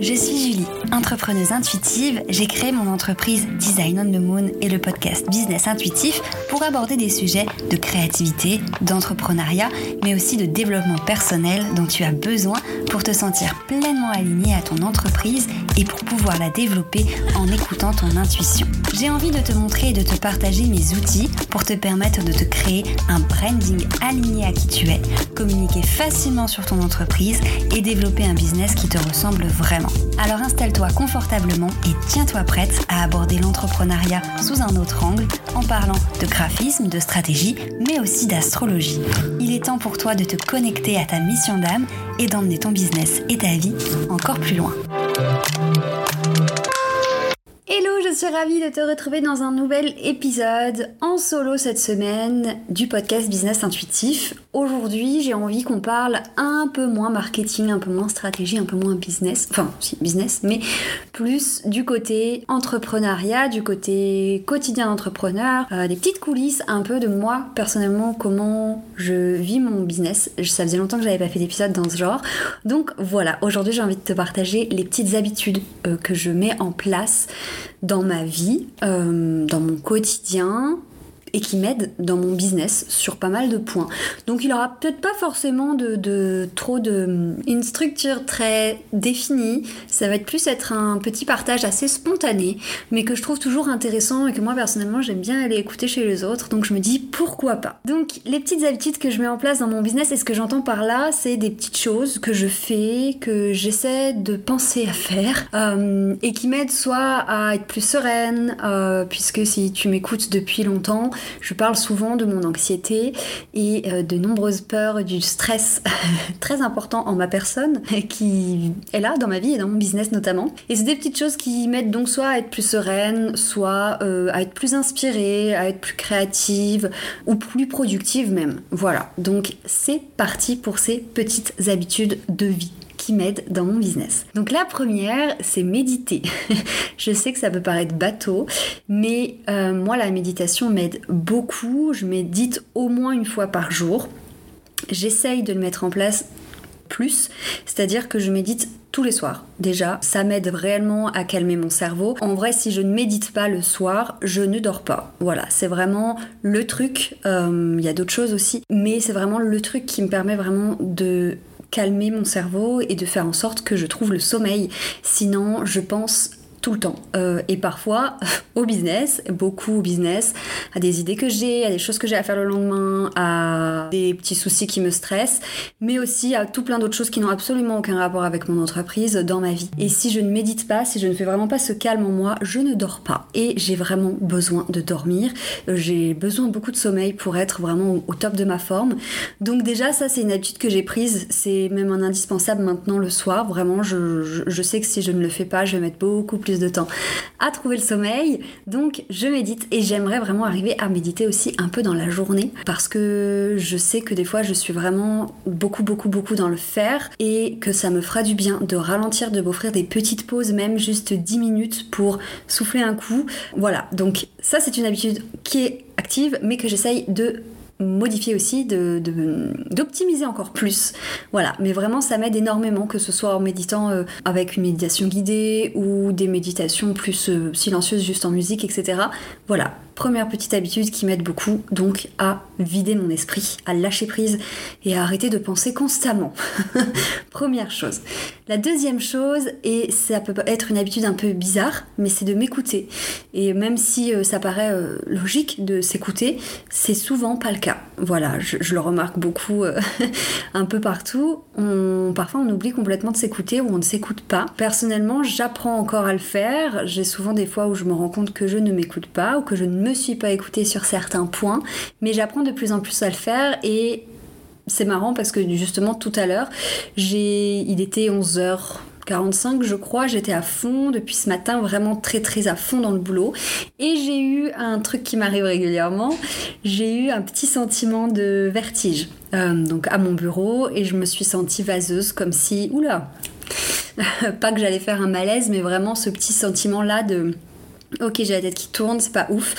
Je suis Julie, entrepreneuse intuitive. J'ai créé mon entreprise Design on the Moon et le podcast Business Intuitif pour aborder des sujets de créativité, d'entrepreneuriat, mais aussi de développement personnel dont tu as besoin pour te sentir pleinement aligné à ton entreprise et pour pouvoir la développer en écoutant ton intuition. J'ai envie de te montrer et de te partager mes outils pour te permettre de te créer un branding aligné à qui tu es, communiquer facilement sur ton entreprise et développer un business qui te ressemble vraiment. Alors installe-toi confortablement et tiens-toi prête à aborder l'entrepreneuriat sous un autre angle en parlant de graphisme, de stratégie, mais aussi d'astrologie. Il est temps pour toi de te connecter à ta mission d'âme et d'emmener ton business et ta vie encore plus loin. Hello, je suis ravie de te retrouver dans un nouvel épisode en solo cette semaine du podcast Business Intuitif. Aujourd'hui, j'ai envie qu'on parle un peu moins marketing, un peu moins stratégie, un peu moins business, enfin si business, mais plus du côté entrepreneuriat, du côté quotidien d'entrepreneur, euh, des petites coulisses un peu de moi personnellement, comment je vis mon business. Ça faisait longtemps que j'avais pas fait d'épisode dans ce genre. Donc voilà, aujourd'hui j'ai envie de te partager les petites habitudes euh, que je mets en place dans ma vie, euh, dans mon quotidien, et qui m'aide dans mon business sur pas mal de points. Donc il aura peut-être pas forcément de, trop de une structure très définie. Ça va être plus être un petit partage assez spontané, mais que je trouve toujours intéressant et que moi personnellement j'aime bien aller écouter chez les autres. Donc je me dis pourquoi pas? Donc les petites habitudes que je mets en place dans mon business et ce que j'entends par là, c'est des petites choses que je fais, que j'essaie de penser à faire euh, et qui m'aident soit à être plus sereine, euh, puisque si tu m'écoutes depuis longtemps, je parle souvent de mon anxiété et euh, de nombreuses peurs, du stress très important en ma personne qui est là dans ma vie et dans mon business notamment. Et c'est des petites choses qui m'aident donc soit à être plus sereine, soit euh, à être plus inspirée, à être plus créative ou plus productive même. Voilà, donc c'est parti pour ces petites habitudes de vie qui m'aident dans mon business. Donc la première, c'est méditer. je sais que ça peut paraître bateau, mais euh, moi la méditation m'aide beaucoup. Je médite au moins une fois par jour. J'essaye de le mettre en place plus, c'est-à-dire que je médite tous les soirs. Déjà, ça m'aide réellement à calmer mon cerveau. En vrai, si je ne médite pas le soir, je ne dors pas. Voilà, c'est vraiment le truc. Euh, il y a d'autres choses aussi, mais c'est vraiment le truc qui me permet vraiment de calmer mon cerveau et de faire en sorte que je trouve le sommeil. Sinon, je pense tout le temps. Euh, et parfois au business, beaucoup au business, à des idées que j'ai, à des choses que j'ai à faire le lendemain, à des petits soucis qui me stressent, mais aussi à tout plein d'autres choses qui n'ont absolument aucun rapport avec mon entreprise dans ma vie. Et si je ne médite pas, si je ne fais vraiment pas ce calme en moi, je ne dors pas. Et j'ai vraiment besoin de dormir. J'ai besoin beaucoup de sommeil pour être vraiment au top de ma forme. Donc déjà, ça c'est une habitude que j'ai prise. C'est même un indispensable maintenant le soir. Vraiment, je, je, je sais que si je ne le fais pas, je vais mettre beaucoup plus de temps à trouver le sommeil. Donc je médite et j'aimerais vraiment arriver à méditer aussi un peu dans la journée parce que je sais que des fois je suis vraiment beaucoup beaucoup beaucoup dans le faire et que ça me fera du bien de ralentir, de m'offrir des petites pauses, même juste 10 minutes pour souffler un coup. Voilà, donc ça c'est une habitude qui est active mais que j'essaye de modifier aussi, d'optimiser de, encore plus. Voilà, mais vraiment ça m'aide énormément, que ce soit en méditant euh, avec une méditation guidée ou des méditations plus euh, silencieuses juste en musique, etc. Voilà, Première petite habitude qui m'aide beaucoup, donc à vider mon esprit, à lâcher prise et à arrêter de penser constamment. Première chose. La deuxième chose, et ça peut être une habitude un peu bizarre, mais c'est de m'écouter. Et même si euh, ça paraît euh, logique de s'écouter, c'est souvent pas le cas. Voilà, je, le remarque beaucoup euh, un peu partout. Parfois on oublie complètement de s'écouter ou on ne s'écoute pas. Personnellement, j'apprends encore à le faire. J'ai souvent des fois où je me rends compte que je ne m'écoute pas ou que je ne suis pas écoutée sur certains points, mais j'apprends de plus en plus à le faire et c'est marrant parce que justement tout à l'heure, j'ai il était 11h 45 je crois, j'étais à fond depuis ce matin, vraiment très très à fond dans le boulot. Et j'ai eu un truc qui m'arrive régulièrement, j'ai eu un petit sentiment de vertige. Euh, donc à mon bureau et je me suis sentie vaseuse comme si, oula, pas que j'allais faire un malaise, mais vraiment ce petit sentiment là de ok j'ai la tête qui tourne, c'est pas ouf.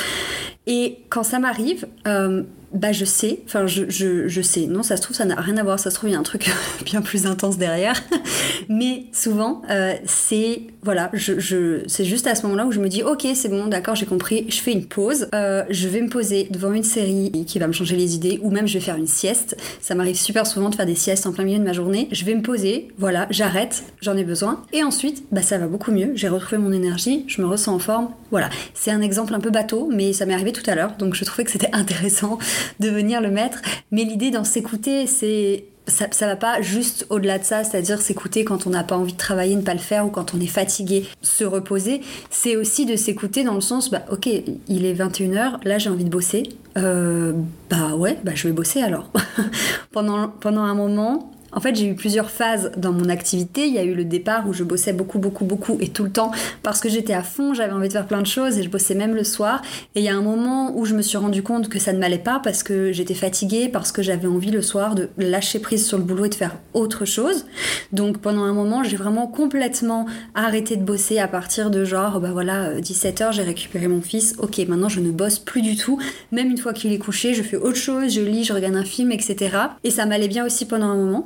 Et quand ça m'arrive, euh, bah je sais, enfin je, je, je, sais, non ça se trouve ça n'a rien à voir, ça se trouve il y a un truc bien plus intense derrière, mais souvent euh, c'est, voilà, je, je c'est juste à ce moment-là où je me dis ok c'est bon, d'accord j'ai compris, je fais une pause, euh, je vais me poser devant une série qui va me changer les idées, ou même je vais faire une sieste, ça m'arrive super souvent de faire des siestes en plein milieu de ma journée, je vais me poser, voilà, j'arrête, j'en ai besoin, et ensuite bah ça va beaucoup mieux, j'ai retrouvé mon énergie, je me ressens en forme, voilà, c'est un exemple un peu bateau, mais ça m'est arrivé tout à l'heure, donc je trouvais que c'était intéressant de venir le mettre. Mais l'idée dans s'écouter, c'est ça, ça va pas juste au-delà de ça, c'est-à-dire s'écouter quand on n'a pas envie de travailler, ne pas le faire, ou quand on est fatigué, se reposer. C'est aussi de s'écouter dans le sens, bah ok, il est 21h, là j'ai envie de bosser. Euh, bah ouais, bah je vais bosser alors. pendant, pendant un moment, en fait, j'ai eu plusieurs phases dans mon activité. Il y a eu le départ où je bossais beaucoup, beaucoup, beaucoup et tout le temps parce que j'étais à fond, j'avais envie de faire plein de choses et je bossais même le soir. Et il y a un moment où je me suis rendu compte que ça ne m'allait pas parce que j'étais fatiguée, parce que j'avais envie le soir de lâcher prise sur le boulot et de faire autre chose. Donc pendant un moment, j'ai vraiment complètement arrêté de bosser à partir de genre, bah voilà, 17h, j'ai récupéré mon fils. Ok, maintenant je ne bosse plus du tout. Même une fois qu'il est couché, je fais autre chose, je lis, je regarde un film, etc. Et ça m'allait bien aussi pendant un moment.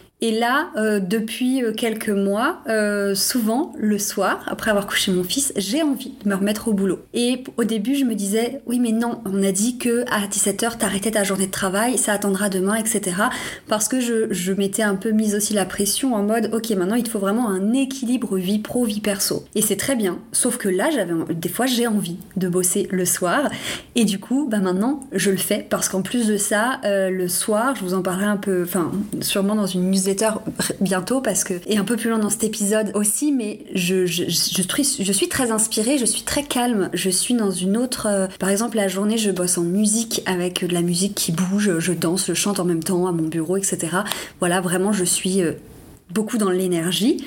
Et là, euh, depuis euh, quelques mois, euh, souvent le soir, après avoir couché mon fils, j'ai envie de me remettre au boulot. Et au début, je me disais, oui, mais non, on a dit que à 17h, t'arrêtais ta journée de travail, ça attendra demain, etc. Parce que je, je m'étais un peu mise aussi la pression en mode, ok, maintenant il te faut vraiment un équilibre vie pro, vie perso. Et c'est très bien. Sauf que là, j'avais des fois, j'ai envie de bosser le soir. Et du coup, bah maintenant, je le fais parce qu'en plus de ça, le soir, je vous en parlerai un peu, enfin, sûrement dans une bientôt parce que et un peu plus loin dans cet épisode aussi mais je, je, je, je suis très inspirée je suis très calme. Je suis dans une autre euh, par exemple la journée je bosse en musique avec de la musique qui bouge je danse je chante en même temps à mon bureau etc voilà vraiment je suis euh, beaucoup dans l'énergie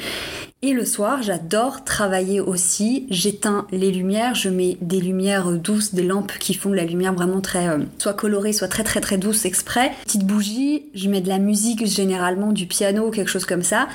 et le soir, j'adore travailler aussi. J'éteins les lumières, je mets des lumières douces, des lampes qui font de la lumière vraiment très euh, soit colorée, soit très très très douce exprès. Petite bougie, je mets de la musique généralement du piano quelque chose comme ça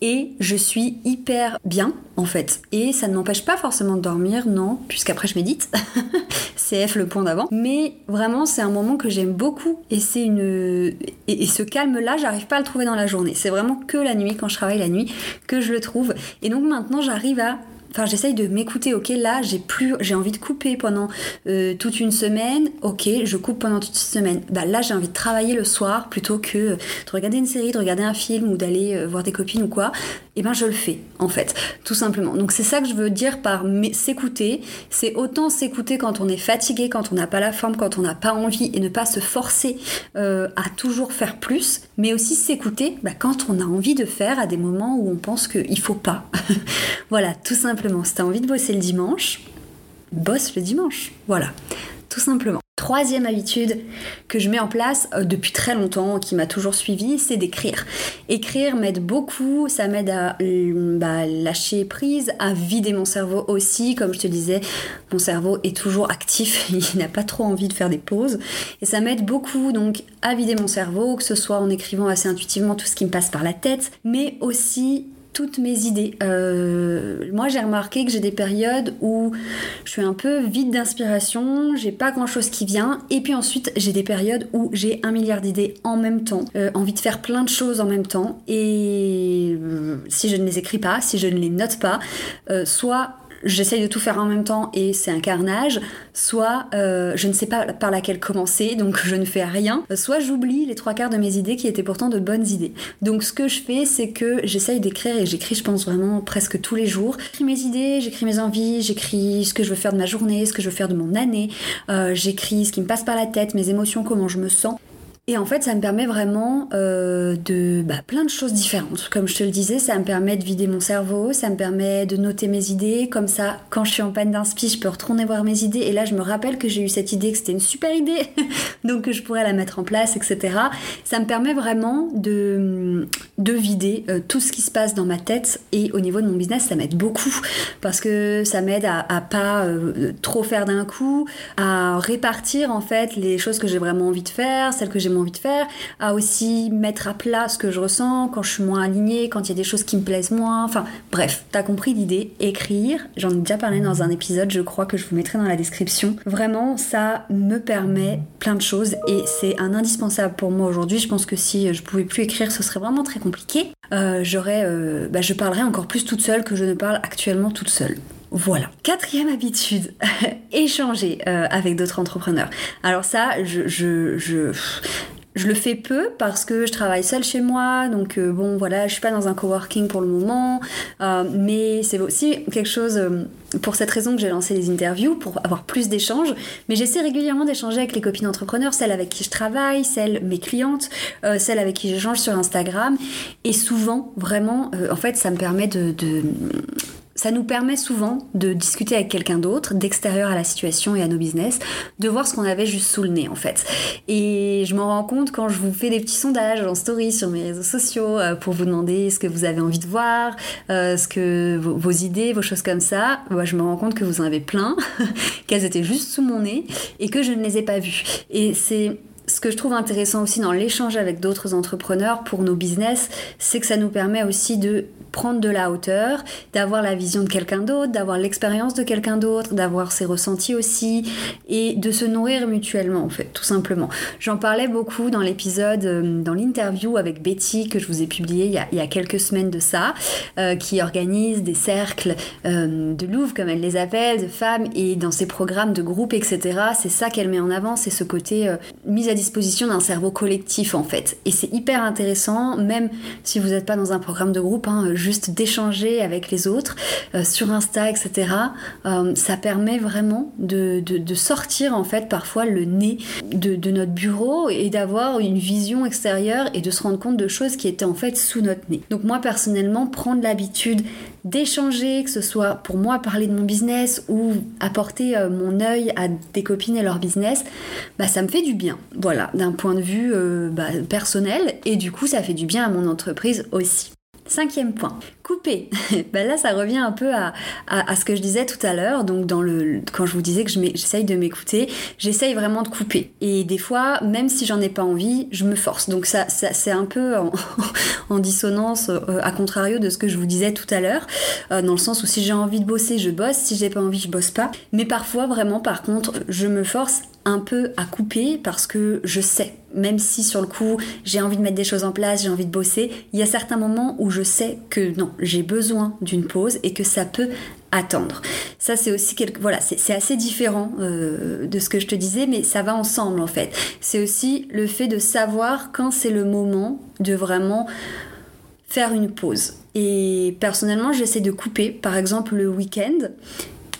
et je suis hyper bien en fait. Et ça ne m'empêche pas forcément de dormir, non, puisqu'après je médite. CF le point d'avant. Mais vraiment, c'est un moment que j'aime beaucoup et c'est une. Et, ce calme-là, j'arrive pas à le trouver dans la journée. C'est vraiment que la nuit, quand je travaille la nuit, que je le trouve. Et donc maintenant, j'arrive à Enfin, j'essaye de m'écouter. Ok, là, j'ai plus, j'ai envie de couper pendant euh, toute une semaine. Ok, je coupe pendant toute une semaine. Bah là, j'ai envie de travailler le soir plutôt que de regarder une série, de regarder un film ou d'aller euh, voir des copines ou quoi. Eh ben, je le fais en fait, tout simplement. Donc c'est ça que je veux dire par s'écouter. C'est autant s'écouter quand on est fatigué, quand on n'a pas la forme, quand on n'a pas envie et ne pas se forcer euh, à toujours faire plus, mais aussi s'écouter bah, quand on a envie de faire à des moments où on pense qu'il faut pas. voilà, tout simplement si t'as envie de bosser le dimanche, bosse le dimanche. Voilà, tout simplement. Troisième habitude que je mets en place euh, depuis très longtemps, qui m'a toujours suivi, c'est d'écrire. Écrire m'aide beaucoup, ça m'aide à euh, bah, lâcher prise, à vider mon cerveau aussi. Comme je te disais, mon cerveau est toujours actif, il n'a pas trop envie de faire des pauses. Et ça m'aide beaucoup donc à vider mon cerveau, que ce soit en écrivant assez intuitivement tout ce qui me passe par la tête, mais aussi toutes mes idées. Euh, moi, j'ai remarqué que j'ai des périodes où je suis un peu vide d'inspiration, j'ai pas grand chose qui vient, et puis ensuite j'ai des périodes où j'ai un milliard d'idées en même temps, euh, envie de faire plein de choses en même temps, et euh, si je ne les écris pas, si je ne les note pas, soit j'essaye de tout faire en même temps et c'est un carnage, soit euh, je ne sais pas par laquelle commencer, donc je ne fais rien, soit j'oublie les trois quarts de mes idées qui étaient pourtant de bonnes idées. Donc ce que je fais, c'est que j'essaye d'écrire et j'écris, je pense vraiment presque tous les jours. J'écris mes idées, j'écris mes envies, j'écris ce que je veux faire de ma journée, ce que je veux faire de mon année, euh, j'écris ce qui me passe par la tête, mes émotions, comment je me sens. Et en fait, ça me permet vraiment euh, de bah, plein de choses différentes. Comme je te le disais, ça me permet de vider mon cerveau, ça me permet de noter mes idées. Comme ça, quand je suis en panne d'inspi, je peux retourner voir mes idées. Et là, je me rappelle que j'ai eu cette idée, que c'était une super idée, donc que je pourrais la mettre en place, etc. Ça me permet vraiment de de vider euh, tout ce qui se passe dans ma tête et au niveau de mon business ça m'aide beaucoup parce que ça m'aide à, à, pas euh, trop faire d'un coup à répartir en fait les choses que j'ai vraiment envie de faire celles que j'ai envie de faire à aussi mettre à plat ce que je ressens quand je suis moins alignée quand il y a des choses qui me plaisent moins. Enfin bref t'as compris l'idée. Écrire j'en ai déjà parlé dans un épisode je crois que je vous mettrai dans la description. Vraiment ça me permet plein de choses et c'est un indispensable pour moi aujourd'hui. Je pense que si je pouvais plus écrire ce serait vraiment très compliqué, euh, j'aurais, euh, bah, je parlerais encore plus toute seule que je ne parle actuellement toute seule. Voilà. Quatrième habitude, échanger euh, avec d'autres entrepreneurs. Alors ça, je, je, je, je, le fais peu parce que je travaille seule chez moi, donc bon voilà, je suis pas dans un coworking pour le moment, mais c'est aussi quelque chose pour cette raison que j'ai lancé les interviews, pour avoir plus d'échanges. Mais j'essaie régulièrement d'échanger avec les copines entrepreneurs, celles avec qui je travaille, celles, mes clientes, euh, celles avec qui j'échange sur Instagram. Et souvent, vraiment, euh, en fait, ça me permet de, de ça nous permet souvent de discuter avec quelqu'un d'autre, d'extérieur à la situation et à nos business, de voir ce qu'on avait juste sous le nez en fait. Et je m'en rends compte quand je vous fais des petits sondages en story sur mes réseaux sociaux euh, pour vous demander ce que vous avez envie de voir, euh, ce que vos, idées, vos choses comme ça. Moi, je me rends compte que vous en avez plein, qu'elles étaient juste sous mon nez et que je ne les ai pas vues. Et c'est ce que je trouve intéressant aussi dans l'échange avec d'autres entrepreneurs pour nos business, c'est que ça nous permet aussi de prendre de la hauteur, d'avoir la vision de quelqu'un d'autre, d'avoir l'expérience de quelqu'un d'autre, d'avoir ses ressentis aussi, et de se nourrir mutuellement en fait, tout simplement. J'en parlais beaucoup dans l'épisode, euh, dans l'interview avec Betty que je vous ai publié il y a, quelques semaines de ça, euh, qui organise des cercles euh, de Louvre, comme elle les appelle, de femmes, et dans ses programmes de groupe, etc. C'est ça qu'elle met en avant, c'est ce côté mise à disposition d'un cerveau collectif en fait. Et c'est hyper intéressant, même si vous n'êtes pas dans un programme de groupe, hein, juste d'échanger avec les autres euh, sur Insta, etc. Euh, ça permet vraiment de, de, sortir en fait parfois le nez de, notre bureau et d'avoir une vision extérieure et de se rendre compte de choses qui étaient en fait sous notre nez. Donc moi personnellement, prendre l'habitude d'échanger, que ce soit pour moi parler de mon business ou apporter euh, mon œil à des copines et leur business, bah ça me fait du bien. Voilà, d'un point de vue bah, personnel et du coup ça fait du bien à mon entreprise aussi. Cinquième point, couper. ben là, ça revient un peu à, ce que je disais tout à l'heure. Donc, quand je vous disais que j'essaye de m'écouter, j'essaye vraiment de couper. Et des fois, même si j'en ai pas envie, je me force. Donc, ça, c'est un peu en, dissonance, euh, à contrario de ce que je vous disais tout à l'heure. Euh, dans le sens où si j'ai envie de bosser, je bosse. Si j'ai pas envie, je bosse pas. Mais parfois, vraiment, par contre, je me force un peu à couper parce que je sais, même si sur le coup j'ai envie de mettre des choses en place, j'ai envie de bosser, il y a certains moments où je sais que non, j'ai besoin d'une pause et que ça peut attendre. Ça c'est aussi quelque voilà, c'est assez différent euh, de ce que je te disais, mais ça va ensemble en fait. C'est aussi le fait de savoir quand c'est le moment de vraiment faire une pause. Et personnellement, j'essaie de couper, par exemple le week-end.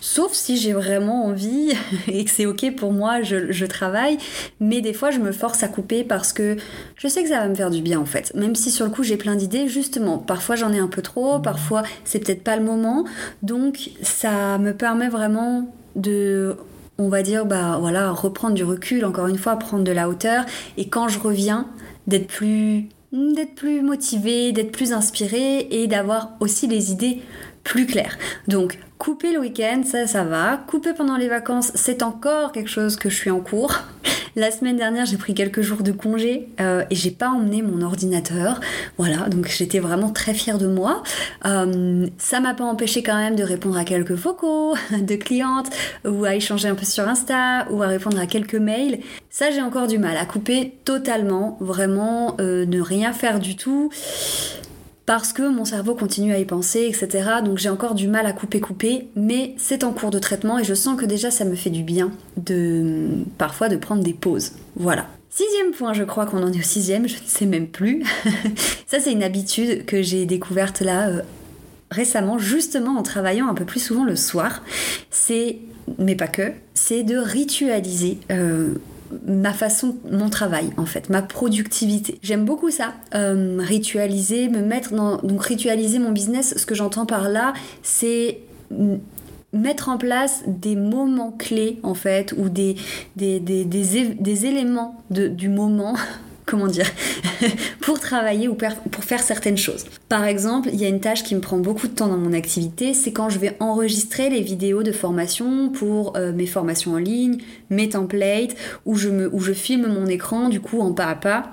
Sauf si j'ai vraiment envie et que c'est ok pour moi, je, travaille. Mais des fois, je me force à couper parce que je sais que ça va me faire du bien en fait. Même si sur le coup, j'ai plein d'idées, justement. Parfois, j'en ai un peu trop, parfois, c'est peut-être pas le moment. Donc, ça me permet vraiment de on va dire, bah voilà, reprendre du recul, encore une fois, prendre de la hauteur. Et quand je reviens, d'être plus d'être plus motivée, d'être plus inspirée et d'avoir aussi les idées plus claires. Donc Couper le week-end, ça, ça va. Couper pendant les vacances, c'est encore quelque chose que je suis en cours. La semaine dernière, j'ai pris quelques jours de congé euh, et j'ai pas emmené mon ordinateur. Voilà, donc j'étais vraiment très fière de moi. Euh, ça m'a pas empêché quand même de répondre à quelques vocaux de clientes ou à échanger un peu sur Insta ou à répondre à quelques mails. Ça, j'ai encore du mal à couper totalement, vraiment euh, ne rien faire du tout parce que mon cerveau continue à y penser, etc. Donc j'ai encore du mal à couper couper, mais c'est en cours de traitement et je sens que déjà ça me fait du bien de parfois de prendre des pauses. Voilà. Sixième point, je crois qu'on en est au sixième, je ne sais même plus. ça c'est une habitude que j'ai découverte là euh, récemment, justement en travaillant un peu plus souvent le soir. C'est, mais pas que, c'est de ritualiser. Euh, ma façon, mon travail en fait, ma productivité. J'aime beaucoup ça, euh, ritualiser, me mettre dans... Donc ritualiser mon business, ce que j'entends par là, c'est mettre en place des moments clés en fait, ou des, des, éléments du moment comment dire, pour travailler ou pour faire certaines choses. Par exemple, il y a une tâche qui me prend beaucoup de temps dans mon activité, c'est quand je vais enregistrer les vidéos de formation pour euh, mes formations en ligne, mes templates, où je, filme mon écran du coup en pas à pas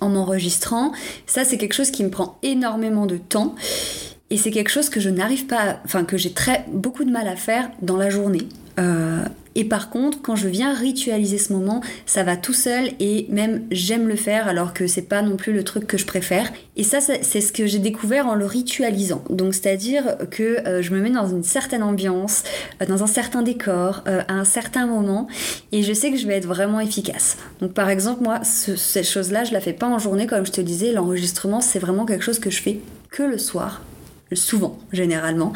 en m'enregistrant. Ça, c'est quelque chose qui me prend énormément de temps. Et c'est quelque chose que je n'arrive pas, enfin que j'ai très beaucoup de mal à faire dans la journée. Euh, et par contre, quand je viens ritualiser ce moment, ça va tout seul et même j'aime le faire alors que c'est pas non plus le truc que je préfère. Et ça, c'est ce que j'ai découvert en le ritualisant. Donc, c'est-à-dire que euh, je me mets dans une certaine ambiance, euh, dans un certain décor, à un certain moment, et je sais que je vais être vraiment efficace. Donc, par exemple, moi, cette chose-là, je la fais pas en journée, comme je te disais. L'enregistrement, c'est vraiment quelque chose que je fais que le soir, souvent, généralement.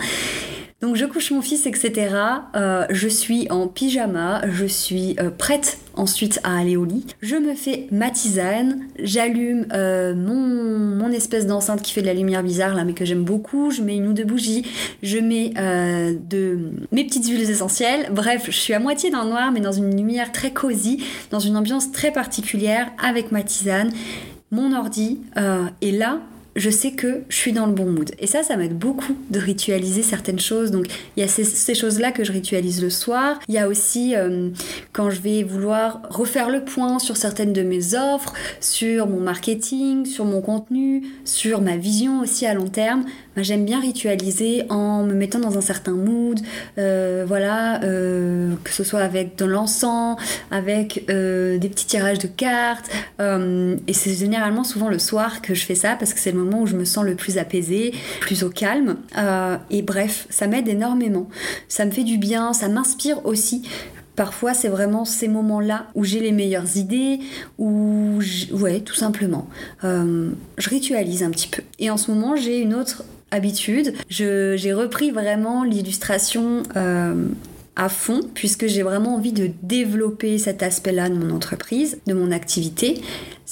Donc je couche mon fils, etc. Euh, je suis en pyjama, je suis euh, prête ensuite à aller au lit. Je me fais ma tisane, j'allume euh, mon, mon, espèce d'enceinte qui fait de la lumière bizarre là mais que j'aime beaucoup, je mets une ou deux bougies, je mets de, mes petites huiles essentielles. Bref, je suis à moitié dans le noir mais dans une lumière très cosy, dans une ambiance très particulière avec ma tisane, mon ordi et là je sais que je suis dans le bon mood. Et ça, ça m'aide beaucoup de ritualiser certaines choses. Donc, il y a ces, choses-là que je ritualise le soir. Il y a aussi euh, quand je vais vouloir refaire le point sur certaines de mes offres, sur mon marketing, sur mon contenu, sur ma vision aussi à long terme. Ben, j'aime bien ritualiser en me mettant dans un certain mood. Euh, voilà, euh, que ce soit avec de l'encens, avec des petits tirages de cartes. et c'est généralement souvent le soir que je fais ça parce que c'est le moment où je me sens le plus apaisée, plus au calme. Euh, et bref, ça m'aide énormément. Ça me fait du bien, ça m'inspire aussi. Parfois, c'est vraiment ces moments-là où j'ai les meilleures idées, où, ouais, tout simplement, euh, je ritualise un petit peu. Et en ce moment, j'ai une autre habitude. J'ai repris vraiment l'illustration euh, à fond puisque j'ai vraiment envie de développer cet aspect-là de mon entreprise, de mon activité.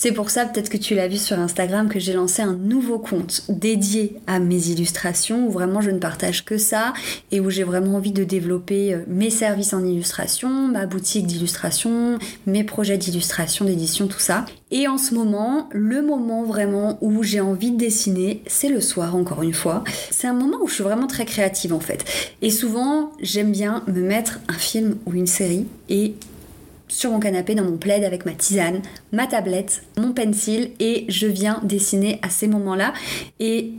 C'est pour ça, peut-être que tu l'as vu sur Instagram, que j'ai lancé un nouveau compte dédié à mes illustrations, où vraiment je ne partage que ça, et où j'ai vraiment envie de développer euh, mes services en illustration, ma boutique d'illustration, mes projets d'illustration, d'édition, tout ça. Et en ce moment, le moment vraiment où j'ai envie de dessiner, c'est le soir encore une fois. C'est un moment où je suis vraiment très créative en fait. Et souvent, j'aime bien me mettre un film ou une série et sur mon canapé dans mon plaid avec ma tisane, ma tablette, mon pencil et je viens dessiner à ces moments-là. Et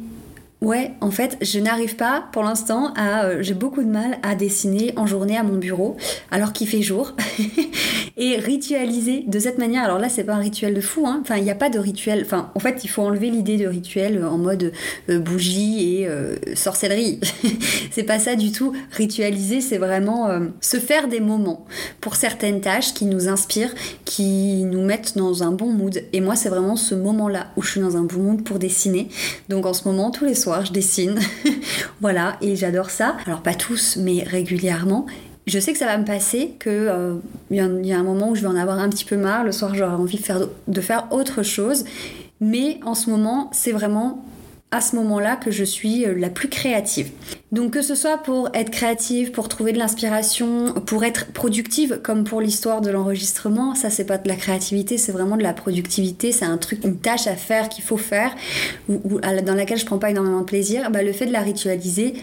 Ouais, en fait, je n'arrive pas pour l'instant à. Euh, j'ai beaucoup de mal à dessiner en journée à mon bureau alors qu'il fait jour. et ritualiser de cette manière. Alors là, c'est pas un rituel de fou, hein. Enfin, il n'y a pas de rituel. Enfin, en fait, il faut enlever l'idée de rituel en mode euh, bougie et euh, sorcellerie. c'est pas ça du tout. Ritualiser, c'est vraiment se faire des moments pour certaines tâches qui nous inspirent, qui nous mettent dans un bon mood. Et moi, c'est vraiment ce moment-là où je suis dans un bon mood pour dessiner. Donc en ce moment, tous les soirs, je dessine. voilà, et j'adore ça. Alors pas tous, mais régulièrement. Je sais que ça va me passer, que euh, y, a un moment où je vais en avoir un petit peu marre. Le soir, j'aurai envie de faire autre chose. Mais en ce moment, c'est vraiment à ce moment-là que je suis euh, la plus créative. Donc que ce soit pour être créative, pour trouver de l'inspiration, pour être productive, comme pour l'histoire de l'enregistrement, ça c'est pas de la créativité, c'est vraiment de la productivité, c'est un truc, une tâche à faire qu'il faut faire, ou, dans laquelle je prends pas énormément de plaisir, bah, le fait de la ritualiser,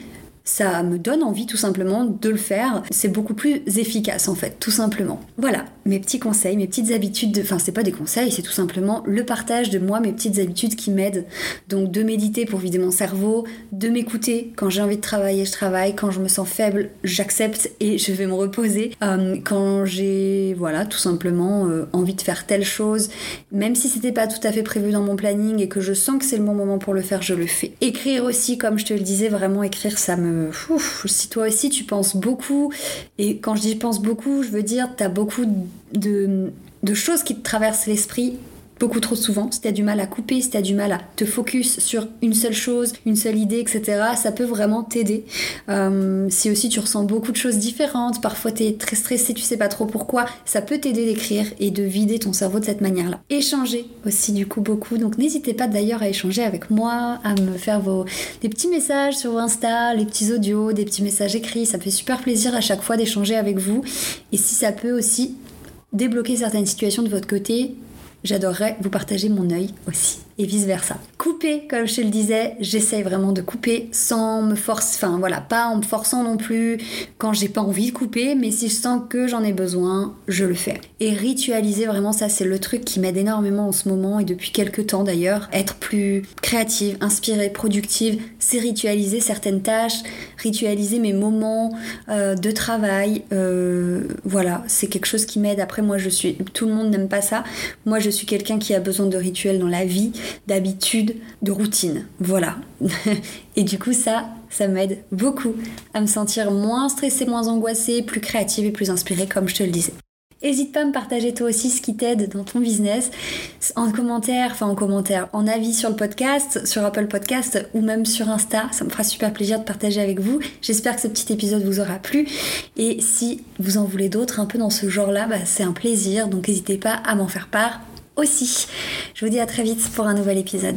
ça me donne envie tout simplement de le faire. C'est beaucoup plus efficace en fait, tout simplement. Voilà, mes petits conseils, mes petites habitudes, de... enfin c'est pas des conseils, c'est tout simplement le partage de moi, mes petites habitudes qui m'aident. Donc de méditer pour vider mon cerveau, de m'écouter quand j'ai envie de travailler, je travaille, quand je me sens faible, j'accepte et je vais me reposer. Euh, quand j'ai, voilà, tout simplement euh, envie de faire telle chose, même si c'était pas tout à fait prévu dans mon planning et que je sens que c'est le bon moment pour le faire, je le fais. Écrire aussi, comme je te le disais, vraiment écrire, ça me si toi aussi tu penses beaucoup, et quand je dis pense beaucoup, je veux dire tu as beaucoup de, de choses qui te traversent l'esprit beaucoup trop souvent, si tu as du mal à couper, si tu as du mal à te focus sur une seule chose, une seule idée, etc., ça peut vraiment t'aider. Euh, si aussi tu ressens beaucoup de choses différentes, parfois tu es très stressé, tu sais pas trop pourquoi, ça peut t'aider d'écrire et de vider ton cerveau de cette manière-là. Échanger aussi du coup beaucoup, donc n'hésitez pas d'ailleurs à échanger avec moi, à me faire vos des petits messages sur Insta, les petits audios, des petits messages écrits, ça me fait super plaisir à chaque fois d'échanger avec vous. Et si ça peut aussi débloquer certaines situations de votre côté, j'adorerais vous partager mon œil aussi et vice versa. Couper, comme je te le disais, j'essaye vraiment de couper sans me forcer, enfin voilà, pas en me forçant non plus quand j'ai pas envie de couper, mais si je sens que j'en ai besoin, je le fais. Et ritualiser vraiment ça, c'est le truc qui m'aide énormément en ce moment et depuis quelques temps d'ailleurs. Être plus créative, inspirée, productive, c'est ritualiser certaines tâches, ritualiser mes moments euh, de travail. Euh, voilà, c'est quelque chose qui m'aide. Après, moi, je suis, tout le monde n'aime pas ça. Moi, je suis quelqu'un qui a besoin de rituels dans la vie d'habitude, de routine. Voilà. et du coup, ça, ça m'aide beaucoup à me sentir moins stressée, moins angoissée, plus créative et plus inspirée, comme je te le disais. N'hésite pas à me partager toi aussi ce qui t'aide dans ton business en commentaire, enfin en commentaire, en avis sur le podcast, sur Apple Podcast ou même sur Insta. Ça me fera super plaisir de partager avec vous. J'espère que ce petit épisode vous aura plu. Et si vous en voulez d'autres un peu dans ce genre-là, bah, c'est un plaisir. Donc n'hésitez pas à m'en faire part aussi. Je vous dis à très vite pour un nouvel épisode.